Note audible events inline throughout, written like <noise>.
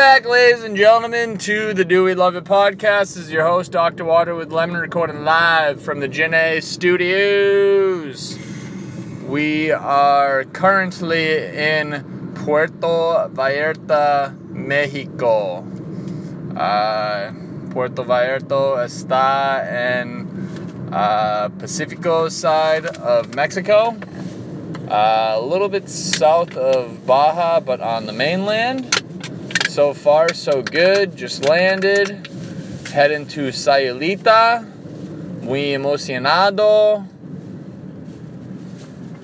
back, ladies and gentlemen, to the Do We Love It podcast. This is your host, Dr. Water with Lemon, recording live from the Gen A studios. We are currently in Puerto Vallarta, Mexico. Uh, Puerto Vallarta está en uh, Pacifico side of Mexico. Uh, a little bit south of Baja, but on the mainland. So far, so good. Just landed. Heading to Sayulita. Muy emocionado.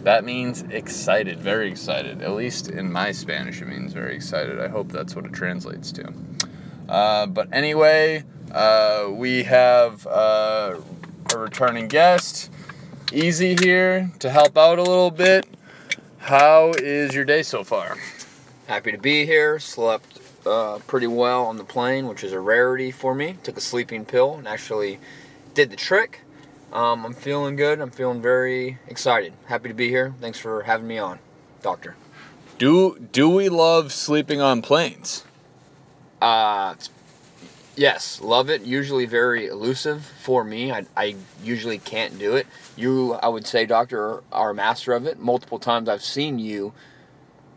That means excited, very excited. At least in my Spanish, it means very excited. I hope that's what it translates to. Uh, but anyway, uh, we have uh, a returning guest, Easy here to help out a little bit. How is your day so far? Happy to be here. Slept uh, pretty well on the plane, which is a rarity for me. Took a sleeping pill and actually did the trick. Um, I'm feeling good. I'm feeling very excited. Happy to be here. Thanks for having me on, Doctor. Do do we love sleeping on planes? Uh, yes, love it. Usually very elusive for me. I, I usually can't do it. You, I would say, Doctor, are a master of it. Multiple times I've seen you,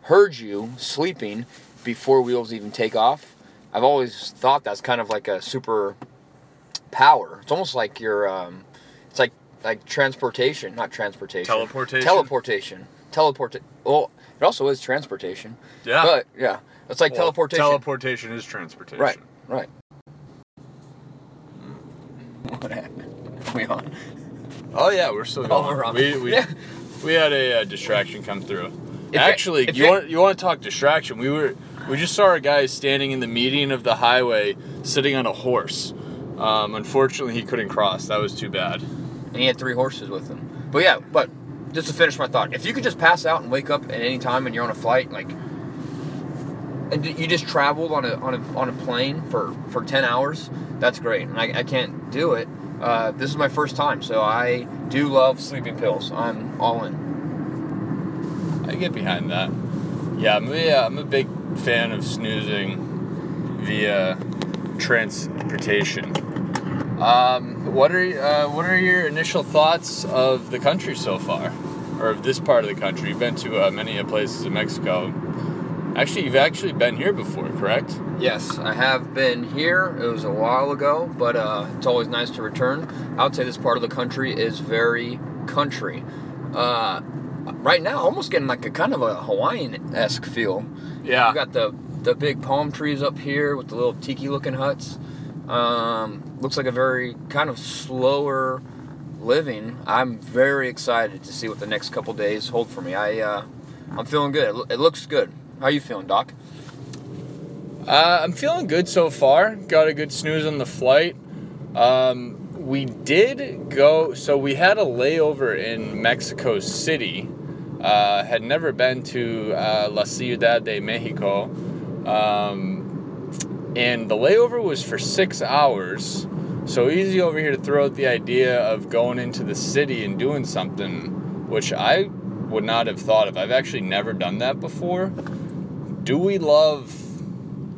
heard you sleeping before wheels even take off. I've always thought that's kind of like a super power. It's almost like your, um, it's like like transportation, not transportation. Teleportation? Teleportation. Teleport. Well, it also is transportation. Yeah. But yeah, it's like Well, teleportation. Teleportation is transportation. Right, right. What happened? We on? Oh yeah, we're still Oh, going. we're on. We we, Yeah. we had a uh, distraction come through. If Actually, you it- want you want to talk distraction? We were we just saw a guy standing in the median of the highway, sitting on a horse. Um, unfortunately, he couldn't cross. That was too bad. And he had three horses with him. But yeah, but just to finish my thought, if you could just pass out and wake up at any time and you're on a flight, like, and you just traveled on a on a on a plane for for ten hours, that's great. And I, I can't do it. Uh, this is my first time, so I do love sleeping pills. I'm all in. I get behind that. Yeah, I'm, yeah, I'm a big fan of snoozing via transportation. Um, what are uh, what are your initial thoughts of the country so far, or of this part of the country? You've been to uh, many places in Mexico. Actually, you've actually been here before, correct? Yes, I have been here. It was a while ago, but uh, it's always nice to return. I would say this part of the country is very country. Uh, right now, almost getting like a kind of a Hawaiian esque feel. Yeah. You got the the big palm trees up here with the little tiki looking huts. Um, looks like a very kind of slower living. I'm very excited to see what the next couple days hold for me. I uh, I'm feeling good. It, lo- it looks good. How you feeling, Doc? Uh, I'm feeling good so far. Got a good snooze on the flight. Um, we did go, so we had a layover in Mexico City. Uh, had never been to uh, La Ciudad de Mexico. Um, and the layover was for six hours. So easy over here to throw out the idea of going into the city and doing something, which I would not have thought of. I've actually never done that before. Do we love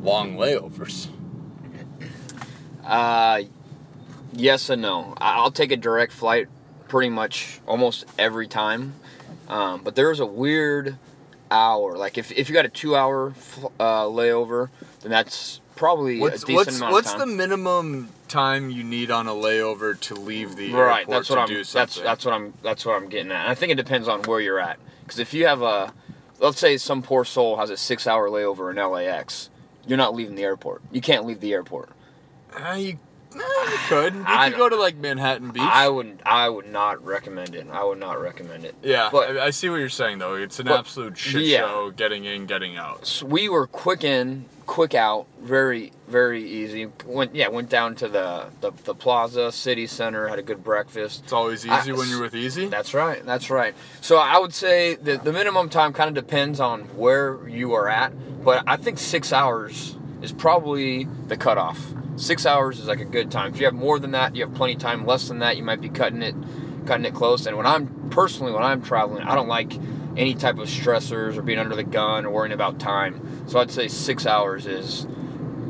long layovers? Uh, yes and no. I'll take a direct flight pretty much almost every time. Um, but there's a weird hour. Like if, if you got a two hour uh, layover, then that's probably What's a decent what's amount what's the minimum time you need on a layover to leave the right? airport That's to what I'm. do That's that's what I'm. That's what I'm getting at. And I think it depends on where you're at. Because if you have a, let's say some poor soul has a six hour layover in LAX, you're not leaving the airport. You can't leave the airport. Uh, you, eh, you could. You I could go to like Manhattan Beach. I would. I would not recommend it. I would not recommend it. yeah, but- I, I see what you're saying though. It's an but- absolute shit yeah. show. Getting in, getting out. So we were quick in, quick out, very, very easy. Went, yeah, went down to the, the, the plaza, city center, had a good breakfast. It's always I- easy when you're with Easy. That's right, that's right. So I would say that the minimum time kind of depends on where you are at, but I think six hours is probably the cutoff. Six hours is like a good time. If you have more than that, you have plenty of time. Less than that, you might be cutting it, cutting it close. And when I'm personally, when I'm traveling, I don't like any type of stressors or being under the gun or worrying about time. So I'd say six hours is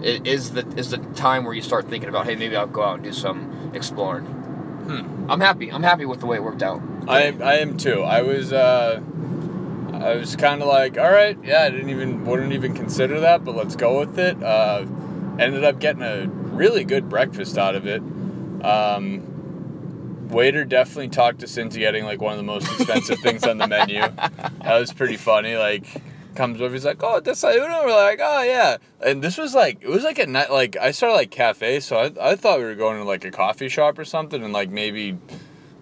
is the is the time where you start thinking about hey maybe I'll go out and do some exploring. Hmm. I'm happy. I'm happy with the way it worked out. I I am too. I was uh, I was kind of like, all right, yeah, I didn't even wouldn't even consider that, but let's go with it. Uh, ended up getting a really good breakfast out of it. Um, waiter definitely talked us into getting like one of the most expensive things on the menu. <laughs> That was pretty funny. Like comes over, he's like, "Oh, desayuno." We're like, "Oh yeah," and this was like it was like a night. Like I started like cafe, so I I thought we were going to like a coffee shop or something, and like maybe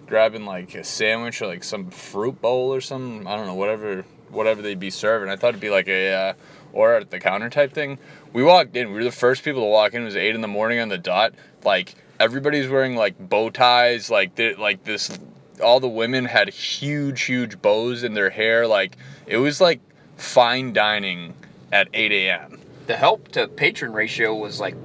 grabbing like a sandwich or like some fruit bowl or something. I don't know, whatever whatever they'd be serving. I thought it'd be like a uh, or at the counter type thing. We walked in. We were the first people to walk in. It was eight in the morning on the dot. Like everybody's wearing like bow ties. Like the, like this. All the women had huge, huge bows in their hair. Like it was like fine dining at eight a.m. The help to patron ratio was like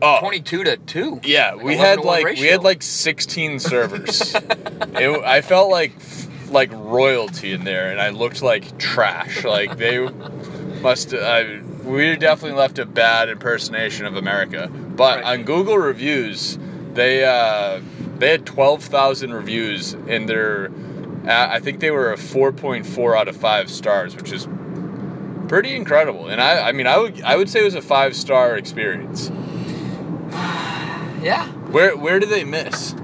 Oh, 22 to 2. Yeah, Like we had to 1 like we had like 16 servers. <laughs> it, I felt like like royalty in there, and I looked like trash. Like they must. I we definitely left a bad impersonation of America. But Right. on Google reviews, they uh, they had 12,000 reviews, and their uh, I think they were a 4.4 out of five stars, which is pretty incredible. And I I mean I would I would say it was a five star experience. Yeah. Where where did they miss?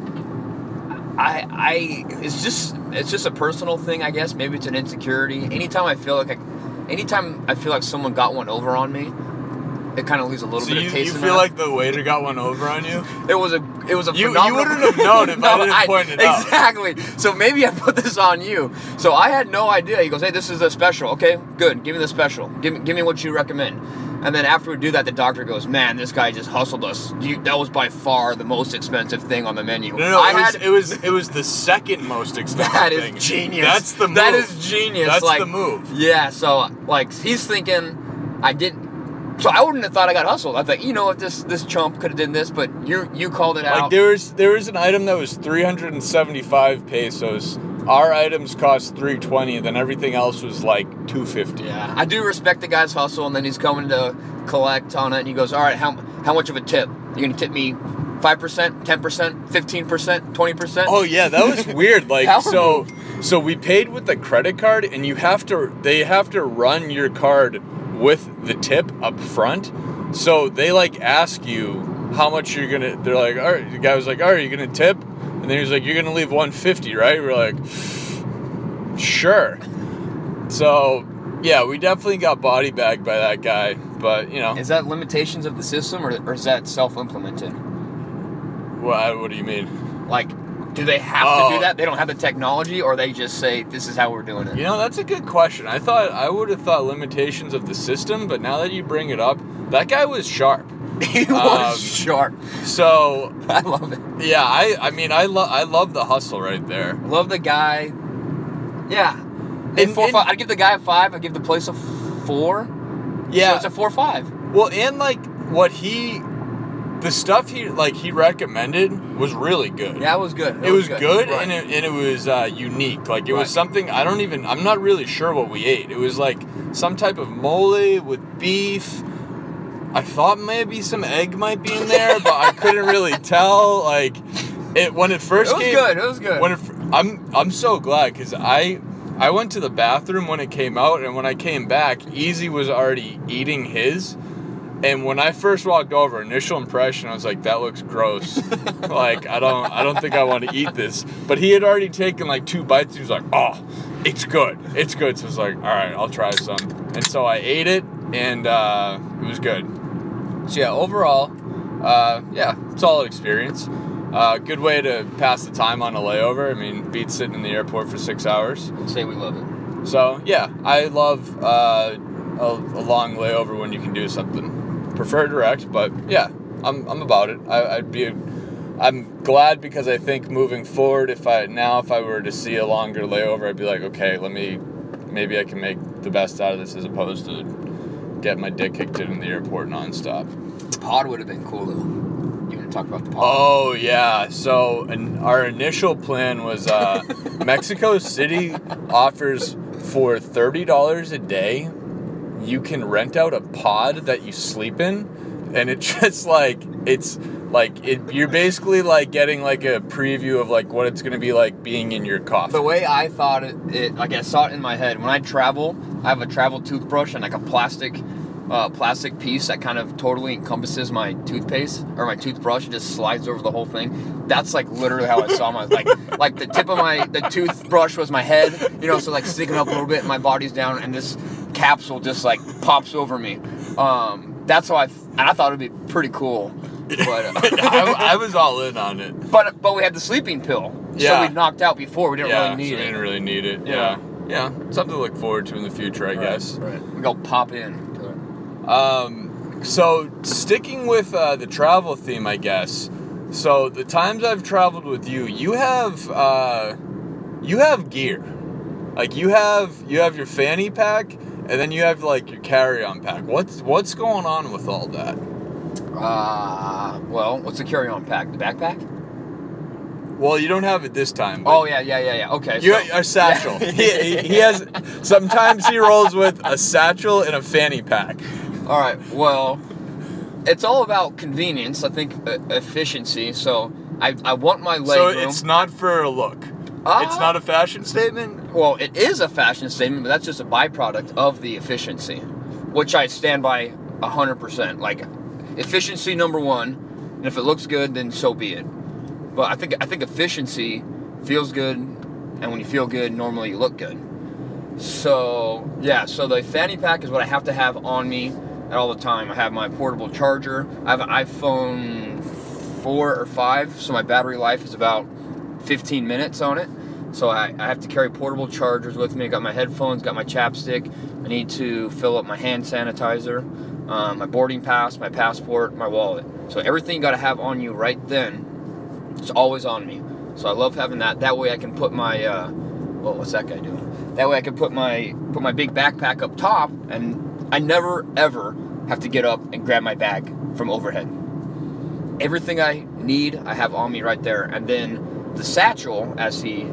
I I it's just it's just a personal thing, I guess. Maybe it's an insecurity. Anytime I feel like I anytime I feel like someone got one over on me, it kind of leaves a little So bit you, of taste you feel like the waiter got one over on you? <laughs> It was a it was a You- you wouldn't have known if <laughs> I didn't point it out. Exactly. So maybe I put this on you. So I had no idea. He goes, "Hey, this is a special. Okay, good. Give me the special. Give me give me what you recommend." And then after we do that, the doctor goes, "Man, this guy just hustled us. You, that was by far the most expensive thing on the menu." No, no, I it, was, it was it was the second most <laughs> expensive that is thing. genius. That's the move. That is genius. That's like, the move. Yeah. So like he's thinking, I didn't. So I wouldn't have thought I got hustled. I thought, you know what, this this chump could have done this, but you you called it out. Like there was there was an item that was 375 pesos. Our items cost 320, then everything else was like 250. Yeah, I do respect the guy's hustle, and then he's coming to collect on it, and he goes, "All right, how how much of a tip? you're gonna tip me five percent, ten percent, fifteen percent, twenty percent?" Oh yeah, that was <laughs> weird. Like so so we paid with the credit card and you have to they have to run your card with the tip up front. So they like ask you how much you're gonna they're like, all right the guy was like, All right, you're gonna tip? And then he was like, You're gonna leave 150, right? We're like Sure. So yeah, we definitely got body bagged by that guy. But you know Is that limitations of the system, or, or is that self-implemented? what, what do you mean? Like, do they have to Oh. do that? They don't have the technology, or they just say this is how we're doing it. You know, that's a good question. I thought I would have thought limitations of the system, but now that you bring it up, that guy was sharp. <laughs> he was Um, sharp. So <laughs> I love it. yeah, I I mean I love I love the hustle right there. Love the guy. Yeah. And, And- four, and- five, I'd give the guy a five. I'd give the place a four. So Yeah. it's a four five. well, and like what he, the stuff he like he recommended was really good. Yeah, it was good. It was good, Right. and it, and it was uh, unique. Like it Right. was something I don't even. I'm not really sure what we ate. It was like some type of mole with beef. I thought maybe some egg might be in there, but I couldn't really tell. Like it when it first It was came. good. It was good. When it, I'm I'm so glad because I I went to the bathroom when it came out, and when I came back, Easy was already eating his. And when I first walked over, initial impression, I was like, "That looks gross. <laughs> like I don't, I don't think I want to eat this." But he had already taken like two bites. He was like, "Oh, it's good. It's good." So I was like, "All right, I'll try some." And so I ate it, and uh, it was good. So yeah, overall, uh, yeah, solid experience. Uh, good way to pass the time on a layover. I mean, beats sitting in the airport for six hours. Say we love it. So yeah, I love uh, a, a long layover when you can do something. Prefer direct, but yeah, I'm, I'm about it. I, I'd be. I'm glad because I think moving forward, if I now if I were to see a longer layover, I'd be like, okay, let me, maybe I can make the best out of this as opposed to get my dick kicked in the airport nonstop. The pod would have been cool though. You want to talk about the pod? Oh yeah. So an, our initial plan was uh, <laughs> Mexico City offers for thirty dollars a day, you can rent out a pod that you sleep in, and it's <laughs> just like it's like it. You're basically like getting like a preview of like what it's gonna be like being in your coffin. The way I thought it, it, like I saw it in my head when I travel. I have a travel toothbrush and like a plastic, uh, plastic piece that kind of totally encompasses my toothpaste or my toothbrush. It just slides over the whole thing. That's like literally how I saw my like <laughs> like the tip of my the toothbrush was my head. You know, so like sticking up a little bit, and my body's down, and this capsule just like pops over me. Um, that's how I th- and I thought it'd be pretty cool. But uh, <laughs> I, I was all in on it. but but we had the sleeping pill, so we knocked out before. We didn't yeah, really need so we it. didn't really need it. Yeah. Yeah. yeah, something to look forward to in the future, I guess. Right. We go pop in. Um, so sticking with uh, the travel theme, I guess. So the times I've traveled with you, you have uh, you have gear. Like you have you have your fanny pack, and then you have like your carry-on pack. What's what's going on with all that? Uh, well, what's the carry-on pack? The backpack? Well, you don't have it this time. Oh yeah, yeah, yeah, yeah. Okay. You so- a satchel. <laughs> he, he, <laughs> has. Sometimes he rolls with a satchel and a fanny pack. All right. Well, it's all about convenience. I think uh, efficiency. So I, I want my leg So room. it's not for a look. Ah. it's not a fashion statement. Well, it is a fashion statement, but that's just a byproduct of the efficiency, which I stand by 100%. Like, efficiency number one, and if it looks good, then so be it. But I think I think efficiency feels good, and when you feel good, normally you look good. So yeah, so the fanny pack is what I have to have on me at all the time. I have my portable charger. I have an iPhone four or five, so my battery life is about 15 minutes on it. So I, I have to carry portable chargers with me. I got my headphones, got my chapstick. I need to fill up my hand sanitizer, um, my boarding pass, my passport, my wallet. So everything you got to have on you right then. It's always on me. So I love having that. That way I can put my uh, well, what's that guy doing? That way I can put my put my big backpack up top, and I never ever have to get up and grab my bag from overhead everything I need, I have on me right there. And then the satchel, as he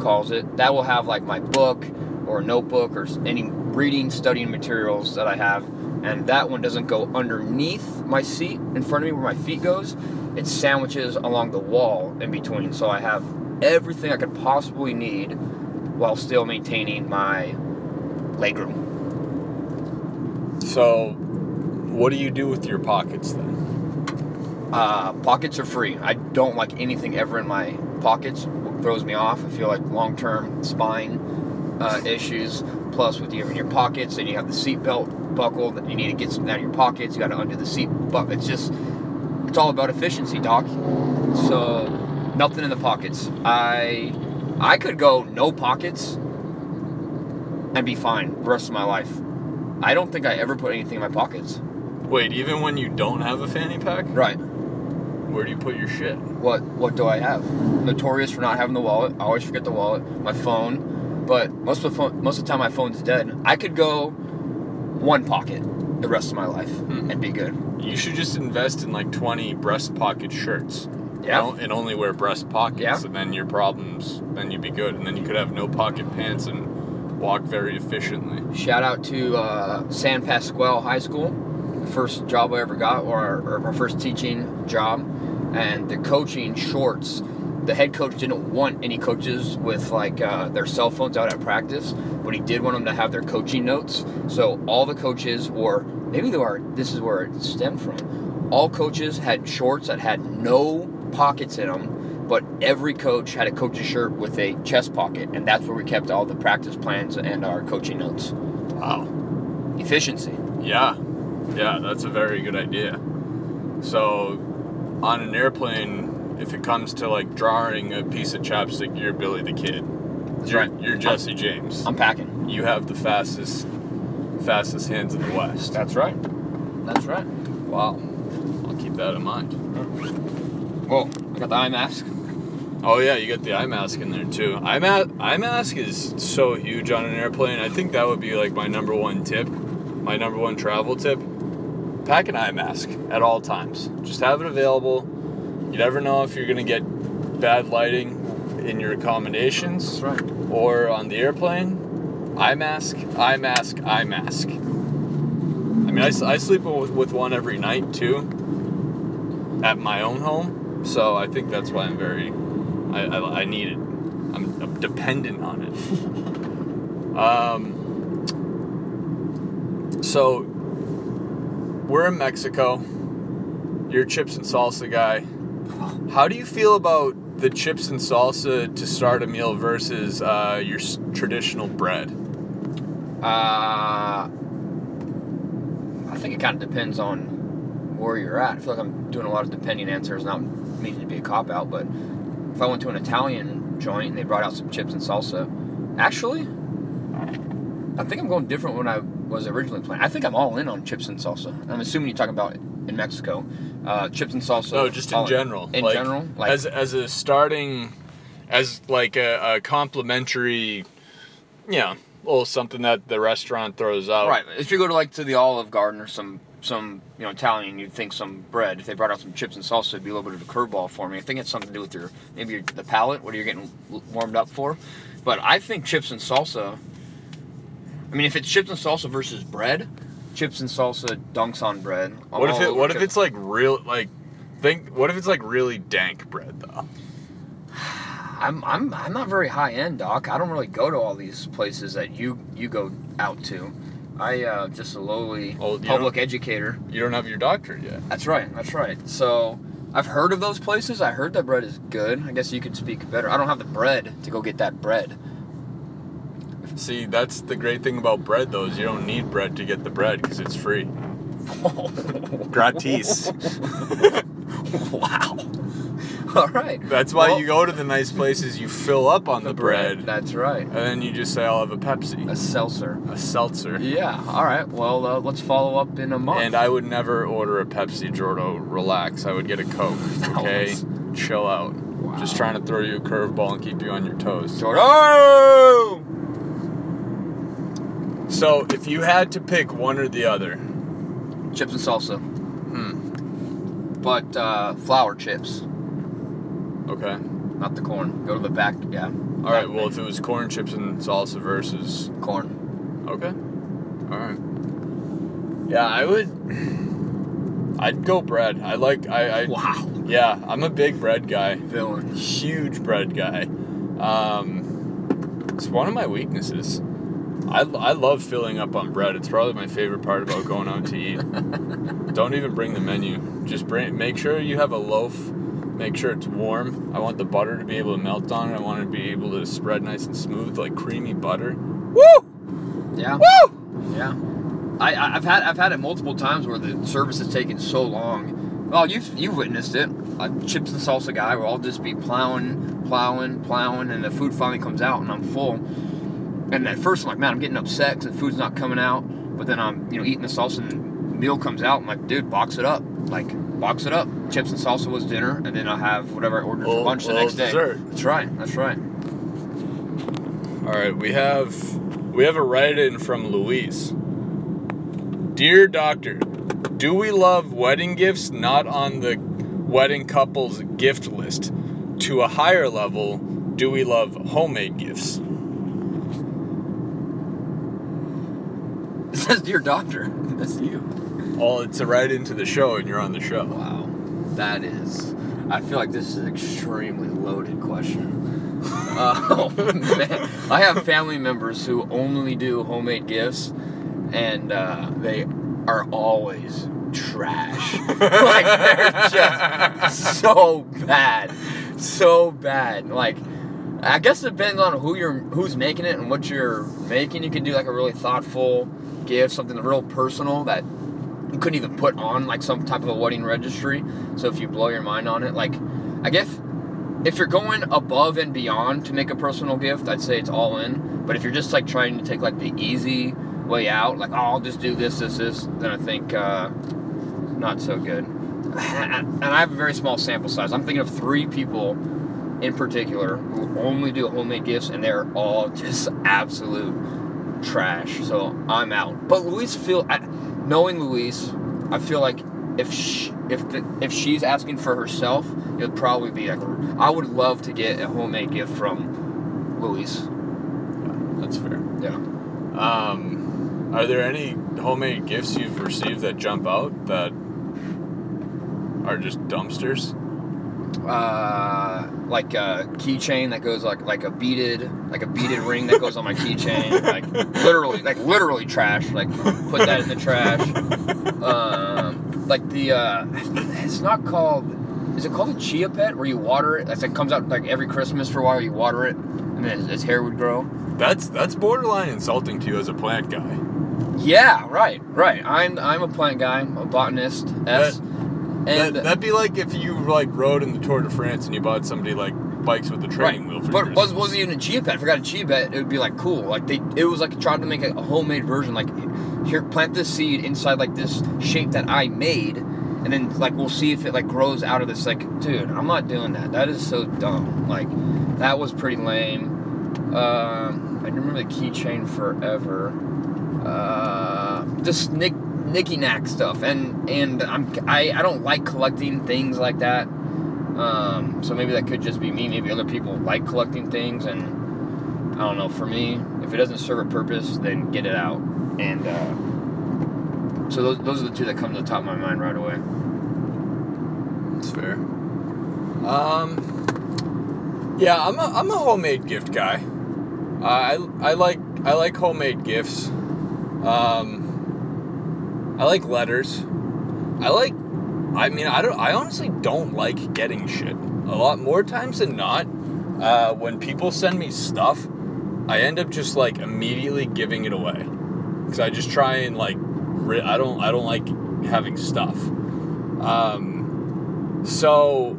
calls it, that will have like my book or notebook or any reading, studying materials that I have. And that one doesn't go underneath my seat in front of me where my feet goes. It sandwiches along the wall in between. So I have everything I could possibly need while still maintaining my legroom. So, what do you do with your pockets then? Uh, pockets are free. I don't like anything ever in my pockets. It throws me off. I feel like long-term spine uh, issues. Plus, with you in your pockets, and you have the seatbelt buckle that you need to get something out of your pockets. You got to undo the seat buckle. It's just, it's all about efficiency, doc. So, nothing in the pockets. I, I could go no pockets and be fine the rest of my life. I don't think I ever put anything in my pockets. Wait, even when you don't have a fanny pack, Right. where do you put your shit? What what do I have? Notorious for not having the wallet. I always forget the wallet. My phone, but most of the phone, most of the time my phone's dead. I could go one pocket the rest of my life Hmm. and be good. You should just invest in like 20 breast pocket shirts. Yeah. And only wear breast pockets, Yeah. and then your problems, then you'd be good. And then you could have no pocket pants and walk very efficiently. Shout out to uh, San Pasqual High School, the first job I ever got, or, or my first teaching job, and the coaching shorts. The head coach didn't want any coaches with like uh, their cell phones out at practice, but he did want them to have their coaching notes. So all the coaches were maybe they were. This is where it stemmed from. All coaches had shorts that had no pockets in them, but every coach had a coach's shirt with a chest pocket, and that's where we kept all the practice plans and our coaching notes. Wow. Efficiency. Yeah. Yeah, that's a very good idea. So, on an airplane, if it comes to like drawing a piece of chapstick, you're Billy the Kid. That's You're, right. you're Jesse James. I'm packing. you have the fastest, fastest hands in the West. That's right. That's right. Wow. I'll keep that in mind. Whoa, I got the eye mask. Oh yeah, you got the eye mask in there too. Eye, ma- eye mask is so huge on an airplane. I think that would be like my number one tip, my number one travel tip. Pack an eye mask at all times. Just have it available. You never know if you're gonna get bad lighting in your accommodations right. or on the airplane. eye mask, eye mask, eye mask. I mean, I, I sleep with, with one every night too at my own home. So I think that's why I'm very, I, I, I need it. I'm, I'm dependent on it. <laughs> um, so we're in Mexico. You're chips and salsa guy. How do you feel about the chips and salsa to start a meal versus uh, your s- traditional bread? Uh, I think it kind of depends on where you're at. I feel like I'm doing a lot of depending answers, not meaning to be a cop out, but if I went to an Italian joint and they brought out some chips and salsa, actually, I think I'm going different when I was originally planning. I think I'm all in on chips and salsa. I'm assuming you're talking about in Mexico, uh, chips and salsa. No, just in general. In Like, general, like as as a starting, as like a, a complimentary, you know, little something that the restaurant throws out. Right. If you go to like to the Olive Garden or some some you know Italian, you'd think some bread. If they brought out some chips and salsa, it'd be a little bit of a curveball for me. I think it's something to do with your maybe your, the palate, what are you're getting warmed up for. But I think chips and salsa. I mean, if it's chips and salsa versus bread, chips and salsa dunks on bread. I'm What if it? What if it's like real? Like, think. What if it's like really dank bread though? <sighs> I'm I'm I'm not very high end, doc. I don't really go to all these places that you you go out to. I uh, just a lowly Oh, public educator. You don't have your doctorate yet. That's right. That's right. So I've heard of those places. I heard that bread is good. I guess you could speak better. I don't have the bread to go get that bread. See, that's the great thing about bread though is you don't need bread to get the bread because it's free. <laughs> Gratis. <laughs> wow. All right. That's why Well, you go to the nice places. You fill up on the, bread, That's right. and then you just say, "I'll have a Pepsi, A seltzer. a seltzer." Yeah. All right. Well, uh, let's follow up in a month. And I would never order a Pepsi, Jordo. Relax. I would get a Coke. <laughs> Okay, was- chill out. Wow. Just trying to throw you a curveball and keep you on your toes. Jordo. So, if you had to pick one or the other, Chips and salsa. hmm, But uh, flour chips, okay. not the corn. Go to the back. Yeah. All right. Well, if it was corn chips and salsa versus corn. Okay. All right. Yeah, I would. I'd go bread. I like. I. I Wow. Yeah, I'm a big bread guy. Villain. Huge bread guy. Um, it's one of my weaknesses. I, I love filling up on bread. It's probably my favorite part about going out to eat. <laughs> Don't even bring the menu. Just bring. Make sure you have a loaf. Make sure it's warm. I want the butter to be able to melt on it. I want it to be able to spread nice and smooth, like creamy butter. Woo! Yeah. Woo! Yeah, I, I- I've had I've had it multiple times where the service has taken so long. Well, you've you've witnessed it. A chips and salsa guy where I'll just be plowing, plowing, plowing, and the food finally comes out and I'm full. And at first I'm like, man, I'm getting upset because the food's not coming out. But then I'm you know eating the salsa and the meal comes out. I'm like, dude, box it up. Like box it up. Chips and salsa was dinner, and then I'll have whatever I ordered for Little- lunch the little next day. dessert. That's right. That's right. All right, we have we have a write-in from Louise. Dear doctor, do we love wedding gifts not on the wedding couple's gift list? To a higher level, do we love homemade gifts? It says dear doctor. That's you. Well, it's a write-in the show, and you're on the show. Wow, that is. I feel like this is an extremely loaded question. <laughs> oh man, I have family members who only do homemade gifts, and uh, they are always trash. <laughs> like they're just so bad, so bad. Like. I guess it depends on who you're, who's making it, and what you're making. You can do like a really thoughtful gift, something real personal that you couldn't even put on like some type of a wedding registry. So if you blow your mind on it, like I guess if you're going above and beyond to make a personal gift, I'd say it's all in. But if you're just like trying to take like the easy way out, like oh, I'll just do this, this, this, then I think uh, not so good. <laughs> And I have a very small sample size. I'm thinking of three people in particular who only do homemade gifts, and they're all <laughs> just absolute trash. So I'm out. But Louise feel I, knowing Louise, I feel like if she, if the, if she's asking for herself, it would probably be like I would love to get a homemade gift from Louise. That's fair. Yeah. Um, are there any homemade gifts you've received that jump out that are just dumpsters? Uh, like a keychain that goes like like a beaded like a beaded ring that goes on my keychain. Like literally, like literally trash. Like put that in the trash. Um, like the uh, it's not called. Is it called a chia pet where you water it? That's like comes out like every Christmas for a while. You water it, and then its, its hair would grow. That's that's borderline insulting to you as a plant guy. Yeah, right, right. I'm I'm a plant guy. I'm a botanist. S. That, And that'd be like if you like rode in the Tour de France and you bought somebody like bikes with the right, training wheel for but was wasn't even a chia pet. I forgot a chia pet. It would be like cool. Like they, it was like trying to make a, a homemade version. Like here, plant this seed inside like this shape that I made, and then like we'll see if it like grows out of this. Like, dude, I'm not doing that. That is so dumb. Like, that was pretty lame. Um, I remember the keychain forever. Uh, just nick nicky knack stuff, and and I'm I I don't like collecting things like that. Um, so maybe that could just be me. Maybe other people like collecting things, and I don't know. For me, if it doesn't serve a purpose, then get it out. And uh, so those, those are the two that come to the top of my mind right away. That's fair. Um, yeah, I'm a, I'm a homemade gift guy. I I like I like homemade gifts. Um, I like letters. I like. I mean, I don't. I honestly don't like getting shit. A lot more times than not, uh, when people send me stuff, I end up just like immediately giving it away because I just try and like. I don't. I don't like having stuff. Um, so,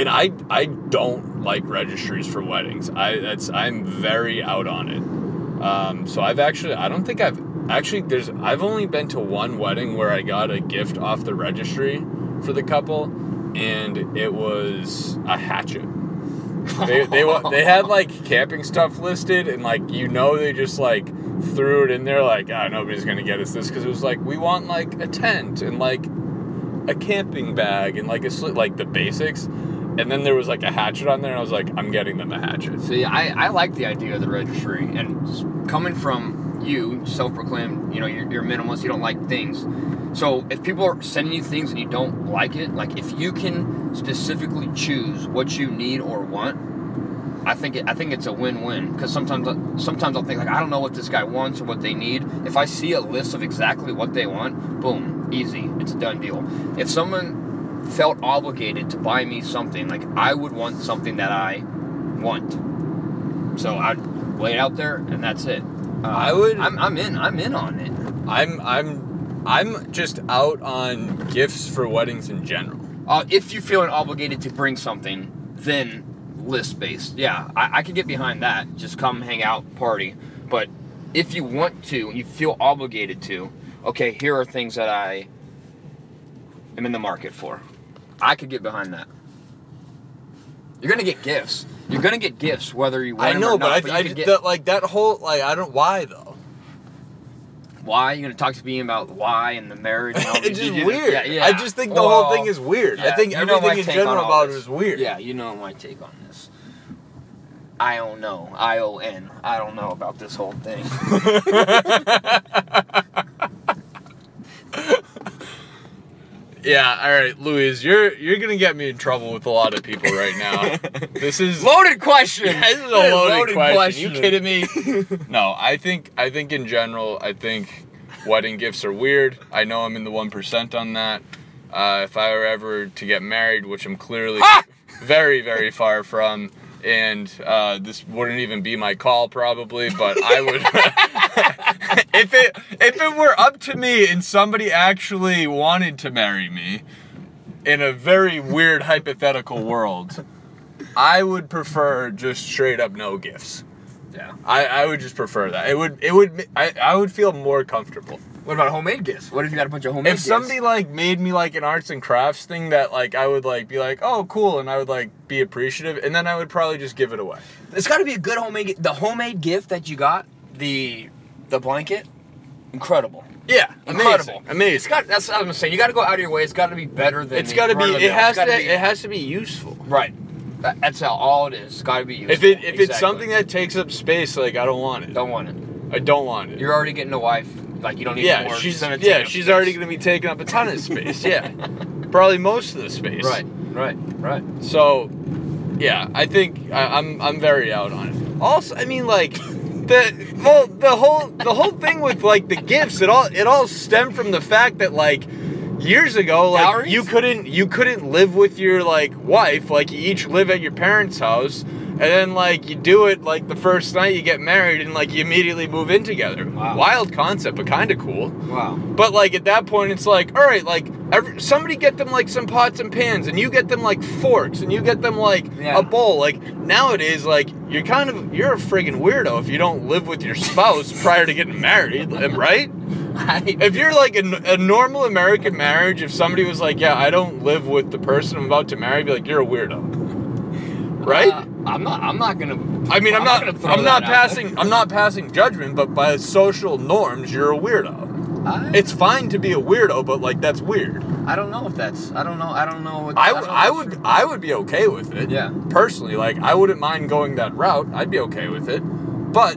and I I don't like registries for weddings. I that's I'm very out on it. Um, so I've actually I don't think I've actually there's I've only been to one wedding where I got a gift off the registry for the couple, and it was a hatchet. They they they had like camping stuff listed, and like you know they just like threw it in there like ah nobody's gonna get us this because it was like we want like a tent and like a camping bag and like a sli- like the basics, and then there was like a hatchet on there, and I was like I'm getting them a hatchet. See, I, I like the idea of the registry, and coming from you, self-proclaimed, you know, you're, you're minimalist, you don't like things. So if people are sending you things and you don't like it, like if you can specifically choose what you need or want, I think it, I think it's a win-win. Because sometimes sometimes I'll think like I don't know what this guy wants or what they need. If I see a list of exactly what they want, boom, easy, it's a done deal. If someone felt obligated to buy me something, like I would want something that I want. So I'd lay it out there, and that's it. Uh, I would- I'm, I'm in. I'm in on it. I'm I'm I'm just out on gifts for weddings in general. Uh, if you feel obligated to bring something, then list based. Yeah, I, I can get behind that. Just come hang out, party. But if you want to, and you feel obligated to, okay, here are things that I am in the market for. I could get behind that. You're gonna get gifts. You're gonna get gifts whether you want I know, or but not, I, know, but I just- get- that, like that whole like I don't why though. why you gonna talk to me about why and the marriage? And all <laughs> it's just weird. Yeah, yeah. I just think the whole thing is weird. I think you know everything in general about it this. is weird. Yeah, you know my take on this. I don't know. I O N. I don't know about this whole thing. <laughs> <laughs> Yeah, all right, Louise, you're you're gonna get me in trouble with a lot of people right now. <laughs> this is Loaded question. Yeah, this is a loaded, question. You kidding me? <laughs> no, I think I think in general, I think wedding gifts are weird. I know I'm in the one percent on that. Uh, if I were ever to get married, which I'm clearly Ah! very very far from, and uh, this wouldn't even be my call probably, but I would. <laughs> <laughs> if it if it were up to me and somebody actually wanted to marry me, in a very weird hypothetical world, I would prefer just straight up no gifts. Yeah. I, I would just prefer that. It would it would I, I would feel more comfortable. What about homemade gifts? What if you got a bunch of homemade If gifts? somebody like made me like an arts and crafts thing that like I would like be like, oh cool, and I would like be appreciative, and then I would probably just give it away. It's got to be a good homemade. The homemade gift that you got, the the blanket, incredible. Yeah, Incredible. amazing, amazing. It's got. That's what I'm saying. You got to go out of your way. It's got to be better than. it's got to be. It has gotta be- It has to be useful. Right. That, that's how all it is. It's got to be useful. If it if it's something that takes up space, like I don't want it. don't want it. I don't want it. You're already getting a wife. Like you don't need yeah, more. she's gonna yeah, she's space. already going to be taking up a ton of <laughs> space. Yeah, probably most of the space. Right, right, right. So, yeah, I think I, I'm I'm very out on it. Also, I mean, like the well, the whole the whole thing with like the gifts, it all it all stemmed from the fact that like years ago, like Dowries? you couldn't you couldn't live with your like wife, like you each live at your parents' house. And then, like, you do it like the first night you get married, and like you immediately move in together. Wow. Wild concept, but kind of cool. Wow. But like at that point, it's like, all right, like every, somebody get them like some pots and pans, and you get them like forks, and you get them like Yeah. a bowl. Like nowadays, like you're kind of you're a friggin' weirdo if you don't live with your spouse prior to getting married, right? If you're like a, a normal American marriage, if somebody was like, yeah, I don't live with the person I'm about to marry, I'd be like, you're a weirdo, right? Uh, I'm not. I'm not gonna. I mean, I'm, not. gonna throw I'm not passing. I'm not passing judgment, but by social norms, you're a weirdo. I, It's fine to be a weirdo, but like that's weird. I don't know if that's. I don't know. I don't know. What, I, don't know I would it's I would be okay with it. Yeah. Personally, like I wouldn't mind going that route. I'd be okay with it. But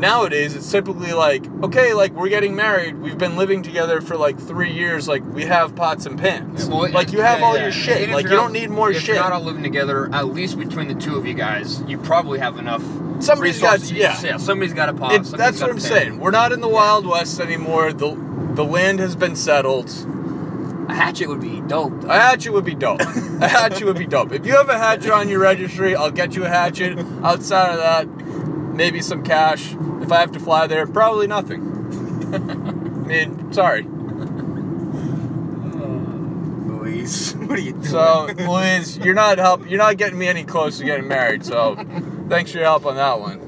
nowadays it's typically like, okay, like we're getting married. We've been living together for like three years. Like we have pots and pans. Well, like you have yeah, all yeah. your shit. Like you don't need more if shit. you're not all living together, at least between the two of you guys, you probably have enough. Somebody's got- resources. yeah. yeah. Somebody's got a pot. It- somebody's what i'm saying. We're not in the Wild West anymore. The the land has been settled. A hatchet would be dope. A hatchet would be dope. a hatchet would be dope. If you have a hatchet on your registry, I'll get you a hatchet. Outside of that, maybe some cash. If I have to fly there, probably nothing. <laughs> I mean, sorry. Louise, <laughs> what are you doing? So, Louise, you're not help. You're not getting me any close to getting married. So, thanks for your help on that one.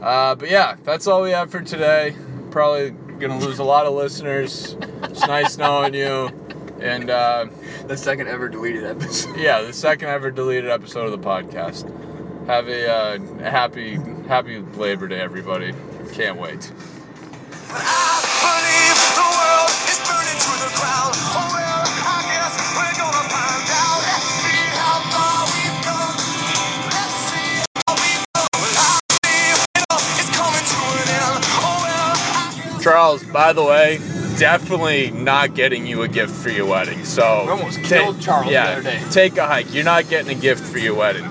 Uh, but yeah, that's all we have for today. Probably gonna lose a lot of listeners. It's nice knowing you. And uh, the second ever deleted episode. yeah, the second ever deleted episode of the podcast. Have a uh, happy happy Labor Day, everybody. Can't wait. I believe the world is burning to the ground. Well, I guess we're gonna find out. Let's see how far we've come. Let's see how we've come. Well, I believe it all is coming to an end. Well, I guess. Charles, by the way, definitely not getting you a gift for your wedding. So We almost killed Charles the yeah, other day. Take a hike. You're not getting a gift for your wedding.